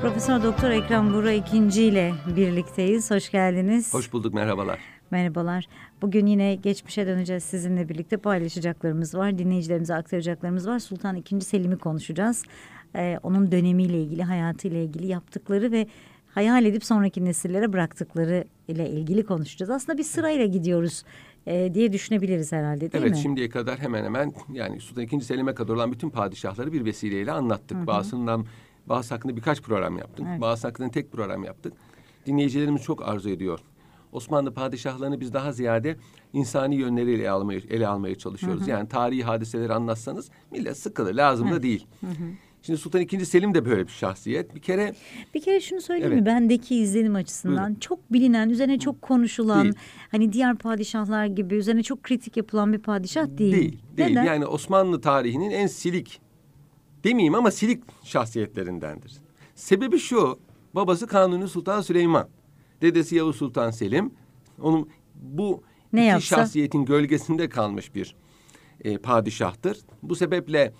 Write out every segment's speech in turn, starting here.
Profesör Doktor Ekrem Bura ikinci ile birlikteyiz. Hoş geldiniz. Hoş bulduk, merhabalar. Merhabalar. Bugün yine geçmişe döneceğiz sizinle birlikte paylaşacaklarımız var. Dinleyicilerimize aktaracaklarımız var. Sultan II. Selim'i konuşacağız. Ee, onun dönemiyle ilgili, hayatıyla ilgili yaptıkları ve hayal edip sonraki nesillere bıraktıkları ile ilgili konuşacağız. Aslında bir sırayla gidiyoruz e, diye düşünebiliriz herhalde değil evet, mi? Evet şimdiye kadar hemen hemen yani Sultan II. Selim'e kadar olan bütün padişahları bir vesileyle anlattık. Hı hı. Bazısından bazı hakkında birkaç program yaptık. Evet. Bazı hakkında tek program yaptık. Dinleyicilerimiz çok arzu ediyor. Osmanlı padişahlarını biz daha ziyade insani yönleriyle ele almaya, ele almaya çalışıyoruz. Hı hı. Yani tarihi hadiseleri anlatsanız millet sıkılır. Lazım evet. da değil. Hı hı. Şimdi Sultan II. Selim de böyle bir şahsiyet. Bir kere bir kere şunu söyleyeyim evet. mi? Bendeki izlenim açısından Buyurun. çok bilinen, üzerine çok konuşulan, değil. hani diğer padişahlar gibi üzerine çok kritik yapılan bir padişah değil. Değil, değil. Neden? Yani Osmanlı tarihinin en silik demeyeyim ama silik şahsiyetlerindendir. Sebebi şu. Babası Kanuni Sultan Süleyman. Dedesi Yavuz Sultan Selim. Onun bu ne iki yapsa? şahsiyetin gölgesinde kalmış bir e, padişahtır. Bu sebeple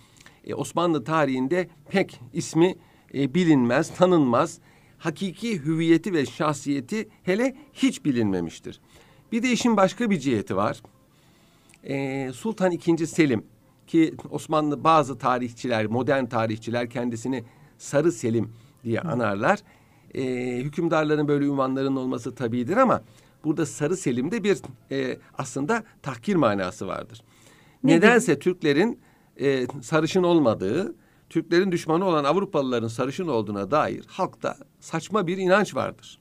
e, Osmanlı tarihinde pek ismi e, bilinmez, tanınmaz. Hakiki hüviyeti ve şahsiyeti hele hiç bilinmemiştir. Bir de işin başka bir ciheti var. E, Sultan II. Selim ki Osmanlı bazı tarihçiler, modern tarihçiler kendisini Sarı Selim diye anarlar. E, hükümdarların böyle ünvanlarının olması tabidir ama burada Sarı Selim'de bir e, aslında tahkir manası vardır. Ne Nedense Türklerin e, sarışın olmadığı, Türklerin düşmanı olan Avrupalıların sarışın olduğuna dair halkta saçma bir inanç vardır.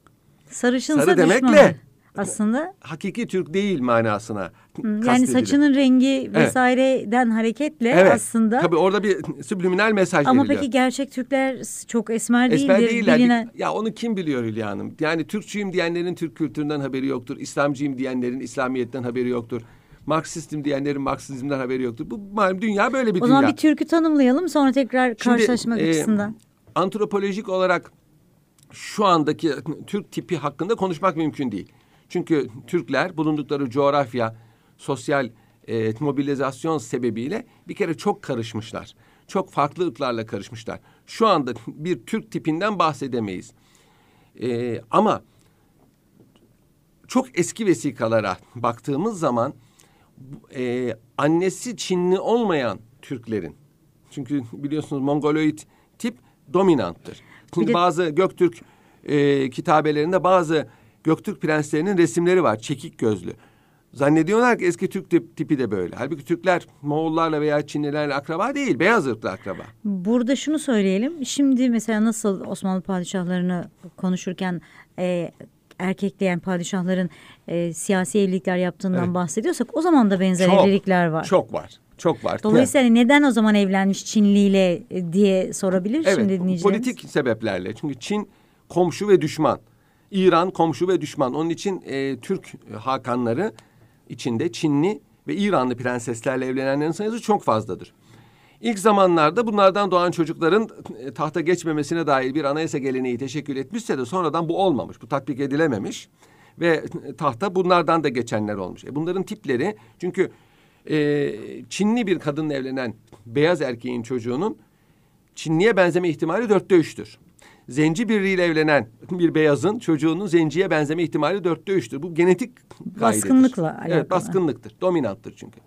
Sarışınsa Sarı demekle düşmanı. Aslında hakiki Türk değil manasına. Yani saçının rengi vesaireden evet. hareketle evet. aslında. Tabii orada bir subliminal mesaj Ama veriliyor. peki gerçek Türkler çok esmer, değildir. Esmer değiller. Bilinen... Ya onu kim biliyor Hülya Hanım? Yani Türkçüyüm diyenlerin Türk kültüründen haberi yoktur. İslamcıyım diyenlerin İslamiyet'ten haberi yoktur. Marksistim diyenlerin Marksizmden haberi yoktur. Bu malum dünya böyle bir o dünya. O zaman bir türkü tanımlayalım sonra tekrar karşılaşmak Şimdi, açısından. E, antropolojik olarak şu andaki Türk tipi hakkında konuşmak mümkün değil. Çünkü Türkler bulundukları coğrafya, sosyal e, mobilizasyon sebebiyle bir kere çok karışmışlar. Çok farklı ırklarla karışmışlar. Şu anda bir Türk tipinden bahsedemeyiz. E, ama çok eski vesikalara baktığımız zaman e, annesi Çinli olmayan Türklerin çünkü biliyorsunuz Mongoloid tip dominanttır. Şimdi de... bazı Göktürk e, kitabelerinde bazı Göktürk prenslerinin resimleri var çekik gözlü. Zannediyorlar ki eski Türk tip, tipi de böyle. Halbuki Türkler Moğollarla veya Çinlilerle akraba değil, beyaz ırklı akraba. Burada şunu söyleyelim. Şimdi mesela nasıl Osmanlı padişahlarını konuşurken e, erkekleyen padişahların e, siyasi evlilikler yaptığından evet. bahsediyorsak o zaman da benzer çok, evlilikler var. Çok var. Çok var. Dolayısıyla yani. neden o zaman evlenmiş Çinliyle e, diye sorabilir evet, şimdi dinleyicilerimiz. Politik sebeplerle. Çünkü Çin komşu ve düşman. İran komşu ve düşman. Onun için e, Türk hakanları içinde Çinli ve İranlı prenseslerle evlenenlerin sayısı çok fazladır. İlk zamanlarda bunlardan doğan çocukların e, tahta geçmemesine dair bir anayasa geleneği teşekkül etmişse de sonradan bu olmamış. Bu tatbik edilememiş ve tahta bunlardan da geçenler olmuş. E bunların tipleri çünkü e, Çinli bir kadınla evlenen beyaz erkeğin çocuğunun Çinliye benzeme ihtimali dörtte üçtür. Zenci biriyle evlenen bir beyazın çocuğunun zenciye benzeme ihtimali dörtte üçtür. Bu genetik kaidedir. Baskınlıkla alakalı. Evet baskınlıktır. Dominanttır çünkü.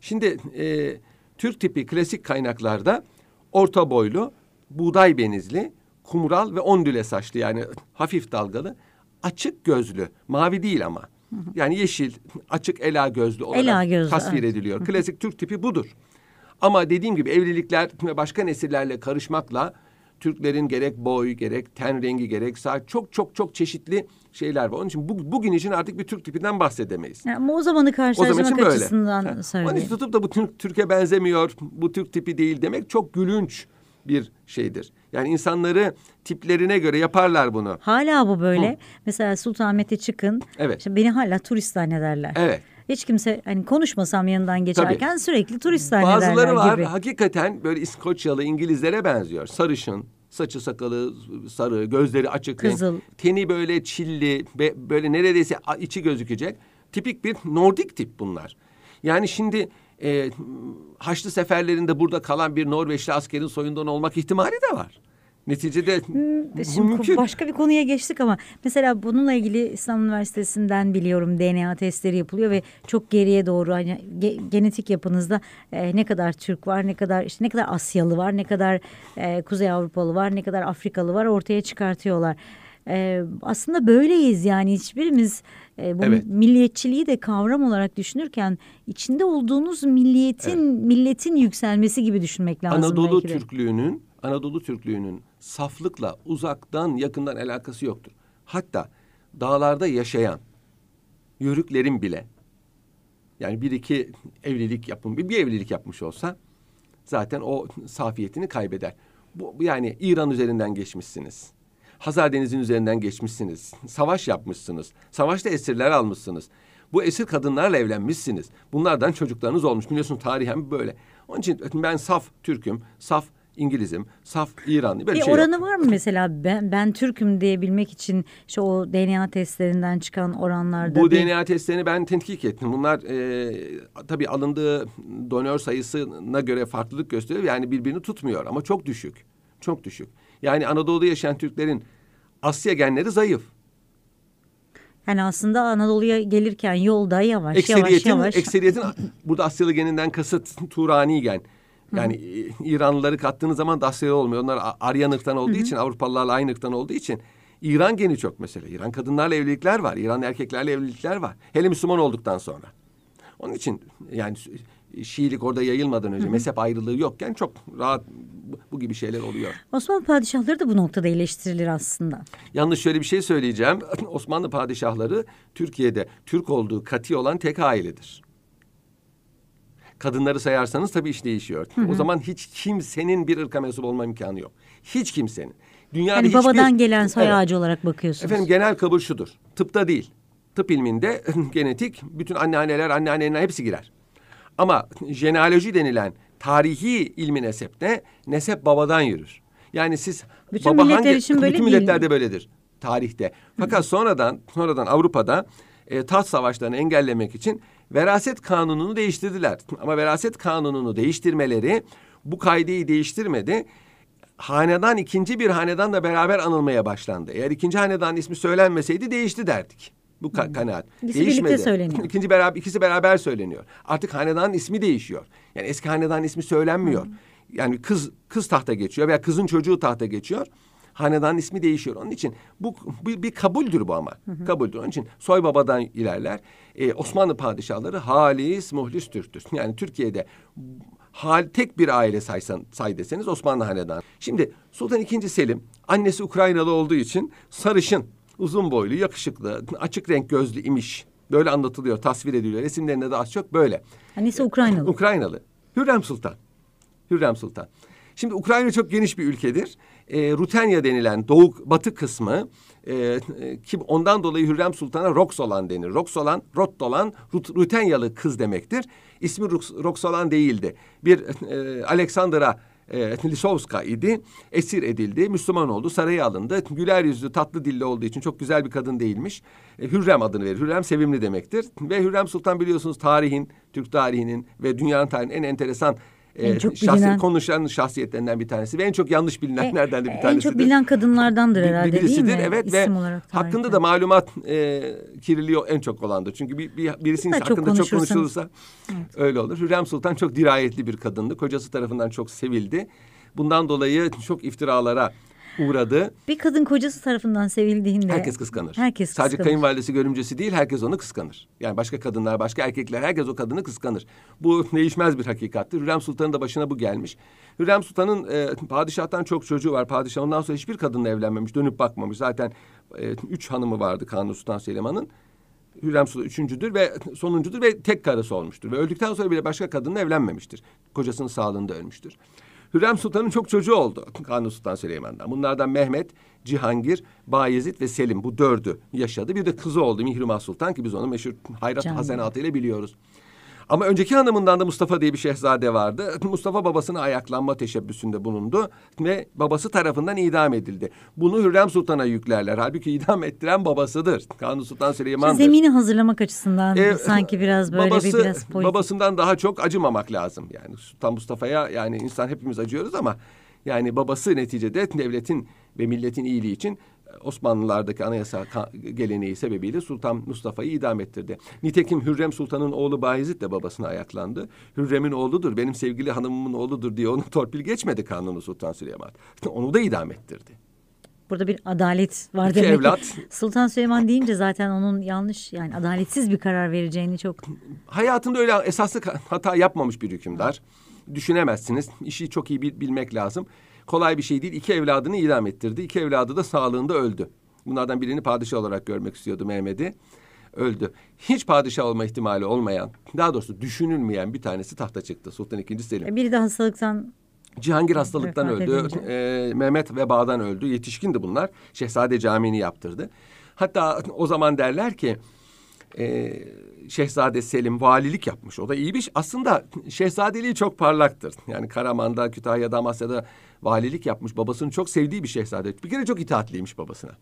Şimdi e, Türk tipi klasik kaynaklarda orta boylu, buğday benizli, kumral ve ondüle saçlı yani hafif dalgalı, açık gözlü, mavi değil ama. Yani yeşil, açık ela gözlü olarak ela gözlü, tasvir evet. ediliyor. Klasik Türk tipi budur. Ama dediğim gibi evlilikler ve başka nesillerle karışmakla Türklerin gerek boy, gerek ten rengi, gerek saç çok çok çok çeşitli şeyler var. Onun için bu, bugün için artık bir Türk tipinden bahsedemeyiz. Yani ama o zamanı karşılaştırmak o zaman açısından böyle. söyleyeyim. Onun için tutup da bu Türk, Türkiye benzemiyor, bu Türk tipi değil demek çok gülünç bir şeydir. Yani insanları tiplerine göre yaparlar bunu. Hala bu böyle. Hı. Mesela Sultanahmet'e çıkın. Evet. İşte beni hala turist zannederler. Evet. Hiç kimse hani konuşmasam yanından geçerken Tabii. sürekli turist zannederler Bazıları var gibi. hakikaten böyle İskoçyalı İngilizlere benziyor. Sarışın, saçı sakalı sarı, gözleri açık Kızıl. renk. Teni böyle çilli, böyle neredeyse içi gözükecek. Tipik bir Nordik tip bunlar. Yani şimdi e, Haçlı seferlerinde burada kalan bir Norveçli askerin soyundan olmak ihtimali de var. Neticede bu mümkün. başka bir konuya geçtik ama mesela bununla ilgili İstanbul Üniversitesi'nden biliyorum DNA testleri yapılıyor ve çok geriye doğru hani ge- genetik yapınızda e, ne kadar Türk var, ne kadar işte ne kadar Asyalı var, ne kadar e, Kuzey Avrupalı var, ne kadar Afrikalı var ortaya çıkartıyorlar. E, aslında böyleyiz yani hiçbirimiz e, bu Evet. milliyetçiliği de kavram olarak düşünürken içinde olduğunuz milliyetin milletin yükselmesi gibi düşünmek lazım Anadolu. Türklüğünün Anadolu Türklüğünün saflıkla uzaktan yakından alakası yoktur. Hatta dağlarda yaşayan yörüklerin bile yani bir iki evlilik yapın bir, evlilik yapmış olsa zaten o safiyetini kaybeder. Bu yani İran üzerinden geçmişsiniz. Hazar Denizi'nin üzerinden geçmişsiniz. Savaş yapmışsınız. Savaşta esirler almışsınız. Bu esir kadınlarla evlenmişsiniz. Bunlardan çocuklarınız olmuş. Biliyorsun tarihen böyle. Onun için ben saf Türk'üm, saf İngiliz'im, saf İranlı böyle Bir şey yok. oranı var mı mesela ben, ben Türk'üm diyebilmek için işte o DNA testlerinden çıkan oranlarda? Bu bir- DNA testlerini ben tetkik ettim. Bunlar e, tabii alındığı donör sayısına göre farklılık gösteriyor. Yani birbirini tutmuyor ama çok düşük. Çok düşük. Yani Anadolu'da yaşayan Türklerin Asya genleri zayıf. Yani aslında Anadolu'ya gelirken yolda yavaş yavaş yavaş. ekseriyetin burada Asyalı geninden kasıt Turani gen. Yani e, İranlıları kattığınız zaman da Asyalı olmuyor. Onlar A- Aryan ırktan olduğu için, Avrupalılarla aynı ırktan olduğu için İran geni çok mesela. İran kadınlarla evlilikler var. İran erkeklerle evlilikler var. Hele Müslüman olduktan sonra. Onun için yani Şiilik orada yayılmadan önce mezhep ayrılığı yokken çok rahat bu, bu gibi şeyler oluyor. Osmanlı padişahları da bu noktada eleştirilir aslında. Yalnız şöyle bir şey söyleyeceğim. Osmanlı padişahları Türkiye'de Türk olduğu kati olan tek ailedir. Kadınları sayarsanız tabii iş değişiyor. O zaman hiç kimsenin bir ırka mensup olma imkanı yok. Hiç kimsenin. Dünyada Yani hiçbir... babadan gelen soy Evet. ağacı olarak bakıyorsunuz. Efendim genel kabul şudur. Tıpta değil. Tıp ilminde genetik bütün anneanneler, anneanneler hepsi girer. Ama jenealoji denilen tarihi ilmi nesepte nesep babadan yürür. Yani siz Bütün milletler için böyle bütün değil. milletlerde böyledir tarihte. Fakat sonradan sonradan Avrupa'da e, taht savaşlarını engellemek için veraset kanununu değiştirdiler. Ama veraset kanununu değiştirmeleri bu kaideyi değiştirmedi hanedan ikinci bir hanedanla beraber anılmaya başlandı. Eğer ikinci hanedan ismi söylenmeseydi değişti derdik. Bu ka- kanaat. Hmm. İkisi birlikte söyleniyor. İkinci beraber ikisi beraber söyleniyor. Artık hanedanın ismi değişiyor. Yani eski hanedanın ismi söylenmiyor. Hmm. Yani kız kız tahta geçiyor veya kızın çocuğu tahta geçiyor. Hanedanın ismi değişiyor. Onun için bu bir, bir kabuldür bu ama. Kabuldür. Onun için soy babadan ilerler. Ee, Osmanlı padişahları halis muhlis Türktür. Yani Türkiye'de hal tek bir aile saysan say deseniz Osmanlı hanedanı. Şimdi Sultan II. Selim annesi Ukraynalı olduğu için sarışın, uzun boylu, yakışıklı, açık renk gözlü imiş. Böyle anlatılıyor, tasvir ediliyor. Resimlerinde de az çok böyle. Annesi Ukraynalı. Ukraynalı. Hürrem Sultan. Hürrem Sultan. Şimdi Ukrayna çok geniş bir ülkedir. E, Rutenya denilen doğu batı kısmı e, e, ki ondan dolayı Hürrem Sultan'a Roxolan denir. Roxolan, Rottolan, Rut, Rutenyalı kız demektir. İsmi Roxolan değildi. Bir e, Aleksandra e, Lisovska idi. Esir edildi. Müslüman oldu. Saraya alındı. Güler yüzlü, tatlı dilli olduğu için çok güzel bir kadın değilmiş. E, Hürrem adını verir. Hürrem sevimli demektir. Ve Hürrem Sultan biliyorsunuz tarihin, Türk tarihinin ve dünyanın tarihinin en enteresan En e, çok şahsi- bilinen- konuşan şahsiyetlerinden bir tanesi ve en çok yanlış bilinenlerden de bir En tanesidir. çok bilinen kadınlardandır Bir- herhalde birisidir, değil mi? Evet ve İsim olarak hakkında da malumat e, kirliliği en çok olandır. Çünkü bir, bir birisinin çok hakkında çok konuşulursa öyle olur. Hürrem Sultan çok dirayetli bir kadındı. Kocası tarafından çok sevildi. Bundan dolayı çok iftiralara uğradı. Bir kadın kocası tarafından sevildiğinde Herkes kıskanır. Herkes Sadece kıskanır. kayınvalidesi görümcesi değil herkes onu kıskanır. Yani başka kadınlar, başka erkekler herkes o kadını kıskanır. Bu değişmez bir hakikattir. Hürrem Sultan'ın da başına bu gelmiş. Hürrem Sultan'ın e, padişahtan çok çocuğu var. Padişah ondan sonra hiçbir kadınla evlenmemiş, dönüp bakmamış. Zaten e, üç hanımı vardı Kanuni Sultan Süleyman'ın. Hürrem Sultan üçüncüdür ve sonuncudur ve tek karısı olmuştur. Ve öldükten sonra bile başka kadınla evlenmemiştir. Kocasının sağlığında ölmüştür. Hürrem Sultan'ın çok çocuğu oldu Kanuni Sultan Süleyman'dan. Bunlardan Mehmet, Cihangir, Bayezid ve Selim bu dördü yaşadı. Bir de kızı oldu Mihrimah Sultan ki biz onu meşhur hayrat hasenatı ile biliyoruz. Ama önceki hanımından da Mustafa diye bir şehzade vardı. Mustafa babasına ayaklanma teşebbüsünde bulundu ve babası tarafından idam edildi. Bunu Hürrem Sultan'a yüklerler. Halbuki idam ettiren babasıdır. Kanuni Sultan Süleyman'dır. Zemini hazırlamak açısından Ee, sanki biraz böyle babası, bir biraz politik. Babasından daha çok acımamak lazım. Yani Sultan Mustafa'ya yani insan hepimiz acıyoruz ama Yani babası neticede devletin ve milletin iyiliği için Osmanlılardaki anayasa geleneği sebebiyle Sultan Mustafa'yı idam ettirdi. Nitekim Hürrem Sultan'ın oğlu Bayezid de babasına ayaklandı. Hürrem'in oğludur, benim sevgili hanımımın oğludur diye onu torpil geçmedi Kanuni Sultan Süleyman. Onu da idam ettirdi. Burada bir adalet var İki demek evlat. Sultan Süleyman deyince zaten onun yanlış yani adaletsiz bir karar vereceğini çok Hayatında öyle esaslı hata yapmamış bir hükümdar. Düşünemezsiniz. İşi çok iyi bilmek lazım kolay bir şey değil. İki evladını idam ettirdi. İki evladı da sağlığında öldü. Bunlardan birini padişah olarak görmek istiyordu Mehmet'i. Öldü. Hiç padişah olma ihtimali olmayan, daha doğrusu düşünülmeyen bir tanesi tahta çıktı. Sultan II. Selim. Biri de hastalıktan Cihangir hastalıktan Vefat öldü. Ee, Mehmet vebadan öldü. Yetişkindi bunlar. Şehzade Camii'ni yaptırdı. Hatta o zaman derler ki e, Şehzade Selim valilik yapmış. O da iyi bir şey. Aslında şehzadeliği çok parlaktır. Yani Karaman'da, Kütahya'da, Amasya'da valilik yapmış. Babasını çok sevdiği bir şehzade. Bir kere çok itaatliymiş babasına.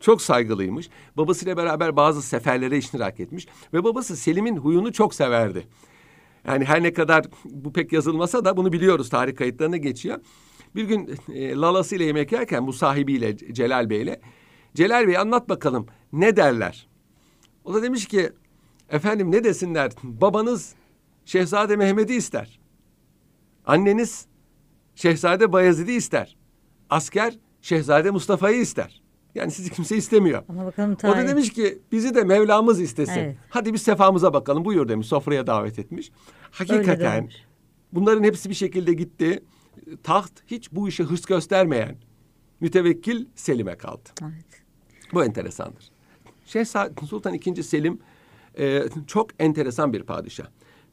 Çok saygılıymış. Babasıyla beraber bazı seferlere iştirak etmiş. Ve babası Selim'in huyunu çok severdi. Yani her ne kadar bu pek yazılmasa da bunu biliyoruz. Tarih kayıtlarına geçiyor. Bir gün e, Lalası ile yemek yerken bu sahibiyle Celal Bey'le Celal Bey anlat bakalım ne derler? O da demiş ki efendim ne desinler babanız Şehzade Mehmet'i ister. Anneniz Şehzade Bayezid'i ister. Asker Şehzade Mustafa'yı ister. Yani sizi kimse istemiyor. Ama bakalım. O da demiş ki bizi de Mevlamız istesin. Evet. Hadi bir sefamıza bakalım buyur demiş. Sofraya davet etmiş. Hakikaten bunların hepsi bir şekilde gitti. Taht hiç bu işe hırs göstermeyen mütevekkil Selim'e kaldı. Evet. Bu enteresandır. Şehzade Sultan II. Selim e, çok enteresan bir padişah.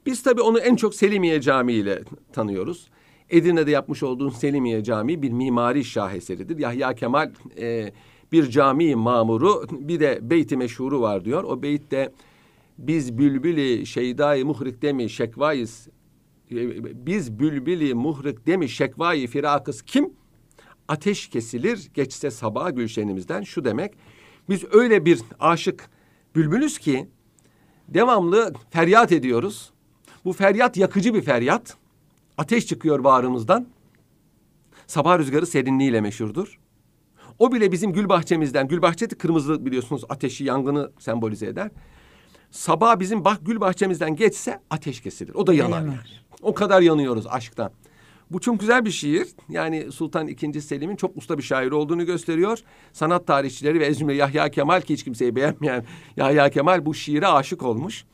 Biz tabii onu en çok Selimiye Camii ile tanıyoruz. Edirne'de yapmış olduğun Selimiye Camii bir mimari şaheseridir. Yahya Kemal e, bir cami mamuru bir de beyti meşhuru var diyor. O beytte biz bülbüli şeydayı muhrik demi şekvayız e, biz bülbüli muhrik demi şekvayı firakız kim? Ateş kesilir geçse sabah gülşenimizden şu demek. Biz öyle bir aşık bülbülüz ki devamlı feryat ediyoruz. Bu feryat yakıcı bir feryat. Ateş çıkıyor bağrımızdan. Sabah rüzgarı serinliğiyle meşhurdur. O bile bizim gül bahçemizden, gül bahçesi kırmızı biliyorsunuz ateşi, yangını sembolize eder. Sabah bizim bak gül bahçemizden geçse ateş kesilir. O da yanar yani. O kadar yanıyoruz aşktan. Bu çok güzel bir şiir. Yani Sultan II. Selim'in çok usta bir şair olduğunu gösteriyor. Sanat tarihçileri ve ezme Yahya Kemal ki hiç kimseyi beğenmeyen Yahya Kemal bu şiire aşık olmuş.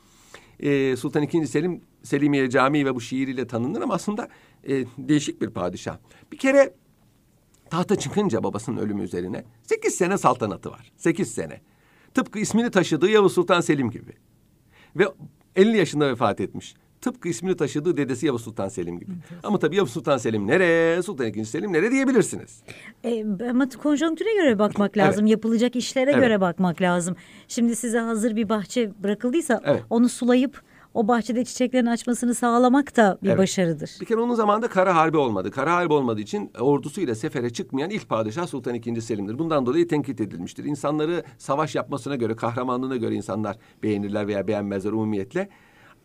Ee, Sultan II. Selim Selimiye Camii ve bu şiiriyle tanınır ama aslında e, değişik bir padişah. Bir kere tahta çıkınca babasının ölümü üzerine sekiz sene saltanatı var. Sekiz sene. Tıpkı ismini taşıdığı Yavuz Sultan Selim gibi. Ve 50 yaşında vefat etmiş. Tıpkı ismini taşıdığı dedesi Yavuz Sultan Selim gibi. Evet. Ama tabii Yavuz Sultan Selim nere, Sultan II. Selim nere diyebilirsiniz. E, ama konjonktüre göre bakmak lazım. evet. Yapılacak işlere evet. göre bakmak lazım. Şimdi size hazır bir bahçe bırakıldıysa evet. onu sulayıp o bahçede çiçeklerin açmasını sağlamak da bir evet. başarıdır. Bir kere onun zamanında kara harbi olmadı. Kara harbi olmadığı için ordusuyla sefere çıkmayan ilk padişah Sultan II. Selim'dir. Bundan dolayı tenkit edilmiştir. İnsanları savaş yapmasına göre, kahramanlığına göre insanlar beğenirler veya beğenmezler umumiyetle.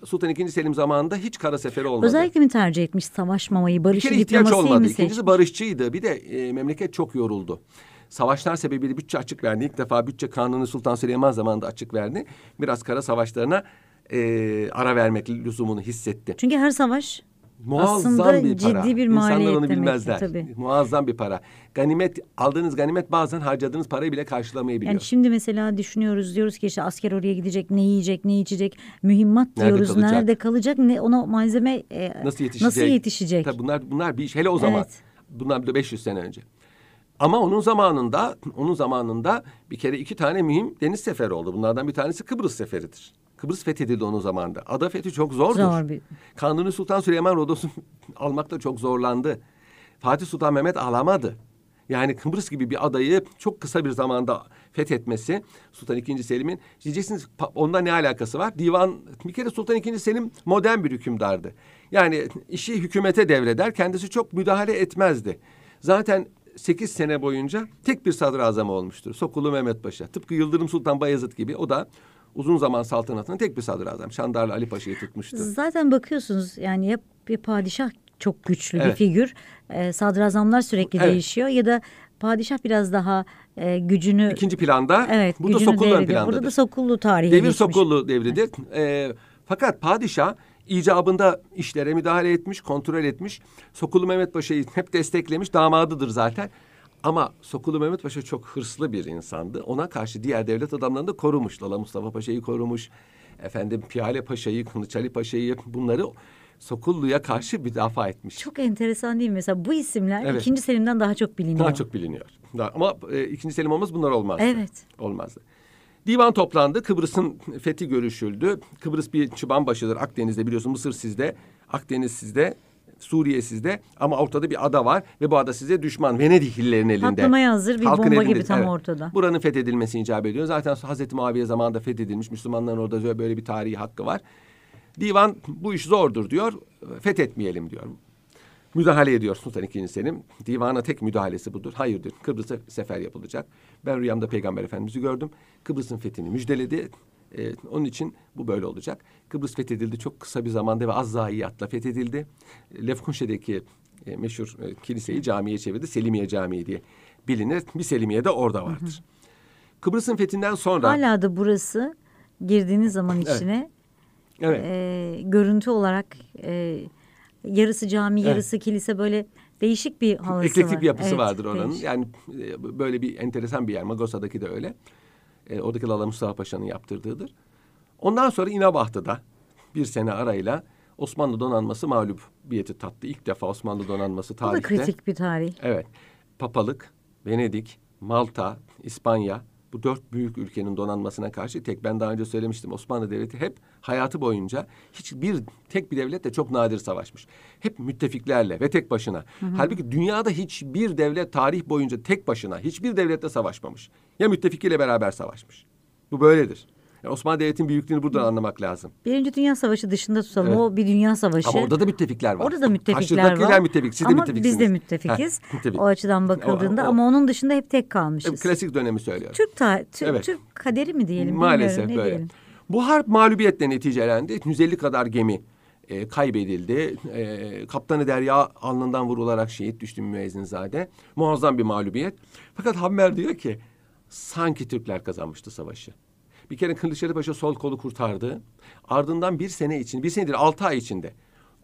Sultan II. Selim zamanında hiç kara seferi olmadı. Özellikle mi tercih etmiş savaşmamayı, barışı kere ihtiyaç olmadı. İkincisi barışçıydı. Bir de e, memleket çok yoruldu. Savaşlar sebebiyle bütçe açık verdi. İlk defa bütçe kanunu Sultan Süleyman zamanında açık verdi. Biraz kara savaşlarına e, ara vermek lüzumunu hissetti. Çünkü her savaş Muazzam Aslında bir para. ciddi bir maliyet İnsanlar onu bilmezler. Tabii. Muazzam bir para. Ganimet aldığınız ganimet bazen harcadığınız parayı bile karşılamayabiliyor. Yani şimdi mesela düşünüyoruz diyoruz ki işte asker oraya gidecek ne yiyecek ne içecek mühimmat diyoruz nerede kalacak, nerede kalacak ne ona malzeme e, nasıl yetişecek? Nasıl yetişecek? Tabii bunlar bunlar bir iş hele o zaman. Evet. Bunlar da 500 sene önce. Ama onun zamanında onun zamanında bir kere iki tane mühim deniz seferi oldu. Bunlardan bir tanesi Kıbrıs seferidir. Kıbrıs fethedildi onun zamanında. Ada fethi çok zordur. Zor bir... Kanuni Sultan Süleyman Rodos'u almakta çok zorlandı. Fatih Sultan Mehmet alamadı. Yani Kıbrıs gibi bir adayı çok kısa bir zamanda fethetmesi Sultan II. Selim'in diyeceksiniz ondan ne alakası var? Divan bir kere Sultan II. Selim modern bir hükümdardı. Yani işi hükümete devreder kendisi çok müdahale etmezdi. Zaten sekiz sene boyunca tek bir sadrazam olmuştur. Sokulu Mehmet Paşa. Tıpkı Yıldırım Sultan Bayezid gibi o da uzun zaman saltanatının tek bir sadrazam. Şandarlı Ali Paşa'yı tutmuştu. Zaten bakıyorsunuz yani hep bir padişah çok güçlü bir Evet. figür. E, sadrazamlar sürekli Evet. değişiyor ya da padişah biraz daha e, gücünü İkinci planda evet burada gücünü Sokullu ön plandadır. Burada da Sokullu tarihi Devir geçmiş. Sokullu devridir. Ee, fakat padişah icabında işlere müdahale etmiş, kontrol etmiş. Sokullu Mehmet Paşa'yı hep desteklemiş, damadıdır zaten. Ama Sokullu Mehmet Paşa çok hırslı bir insandı. Ona karşı diğer devlet adamlarını da korumuş. Lala Mustafa Paşa'yı korumuş. Efendim Piyale Paşa'yı, Kılıç Ali Paşa'yı bunları Sokullu'ya karşı müdafaa etmiş. Çok enteresan değil mi? Mesela bu isimler Evet. ikinci Selim'den daha çok biliniyor. Daha çok biliniyor. Daha, ama e, ikinci Selim olmaz bunlar olmazdı. Evet. Olmazdı. Divan toplandı. Kıbrıs'ın fethi görüşüldü. Kıbrıs bir çıban başıdır Akdeniz'de biliyorsun. Mısır sizde, Akdeniz sizde, Suriye sizde. Ama ortada bir ada var ve bu ada size düşman. Venediklilerin elinde. Patlamaya hazır bir Halkın bomba elinde. gibi tam Evet. ortada. Buranın fethedilmesi icap ediyor. Zaten Hazreti Muaviye zamanında fethedilmiş. Müslümanların orada böyle bir tarihi hakkı var. Divan bu iş zordur diyor. Fethetmeyelim diyor. Müdahale ediyor Sultan II. Selim. Divana tek müdahalesi budur. Hayır diyor. Kıbrıs'a sefer yapılacak. Ben rüyamda Peygamber Efendimiz'i gördüm. Kıbrıs'ın fethini müjdeledi. Ee, onun için bu böyle olacak. Kıbrıs fethedildi çok kısa bir zamanda ve az zayiatla fethedildi. Lefkunşe'deki e, meşhur e, kiliseyi camiye çevirdi. Selimiye Camii diye bilinir. Bir Selimiye de orada vardır. Kıbrıs'ın fethinden sonra... Hala da burası girdiğiniz zaman Evet. içine evet. e, görüntü olarak e, yarısı cami Evet. yarısı kilise böyle değişik bir havası Eklektik var. bir yapısı Evet, vardır oranın. değişik. Yani e, böyle bir enteresan bir yer. Magosa'daki de öyle. E, oradaki Lala Mustafa Paşa'nın yaptırdığıdır. Ondan sonra İnebahtı'da bir sene arayla Osmanlı donanması mağlubiyeti tattı. İlk defa Osmanlı donanması Bu da tarihte. kritik bir tarih. Evet. Papalık, Venedik, Malta, İspanya bu dört büyük ülkenin donanmasına karşı tek ben daha önce söylemiştim Osmanlı Devleti hep hayatı boyunca hiçbir tek bir devletle çok nadir savaşmış. Hep müttefiklerle ve tek başına. Halbuki dünyada hiçbir devlet tarih boyunca tek başına hiçbir devletle savaşmamış. Ya müttefikiyle beraber savaşmış. Bu böyledir. Yani Osmanlı Devleti'nin büyüklüğünü buradan anlamak lazım. Birinci Dünya Savaşı dışında tutalım. Evet. O bir dünya savaşı. Ama orada da müttefikler var. Orada da müttefikler var. müttefik, siz de ama müttefiksiniz. biz de müttefikiz. Heh, müttefik. O açıdan bakıldığında O- o- ama onun dışında hep tek kalmışız. Klasik dönemi söylüyorum. Türk ta Evet. Türk kaderi mi diyelim Maalesef bilmiyorum ne böyle. diyelim. Bu harp mağlubiyetle neticelendi. 150 kadar gemi e, kaybedildi. E, Kaptanı Derya alnından vurularak şehit düştü Müezzinzade. Muazzam bir mağlubiyet. Fakat Hammer diyor ki sanki Türkler kazanmıştı savaşı. Bir kere Kılıçdaroğlu Paşa sol kolu kurtardı. Ardından bir sene için, bir senedir altı ay içinde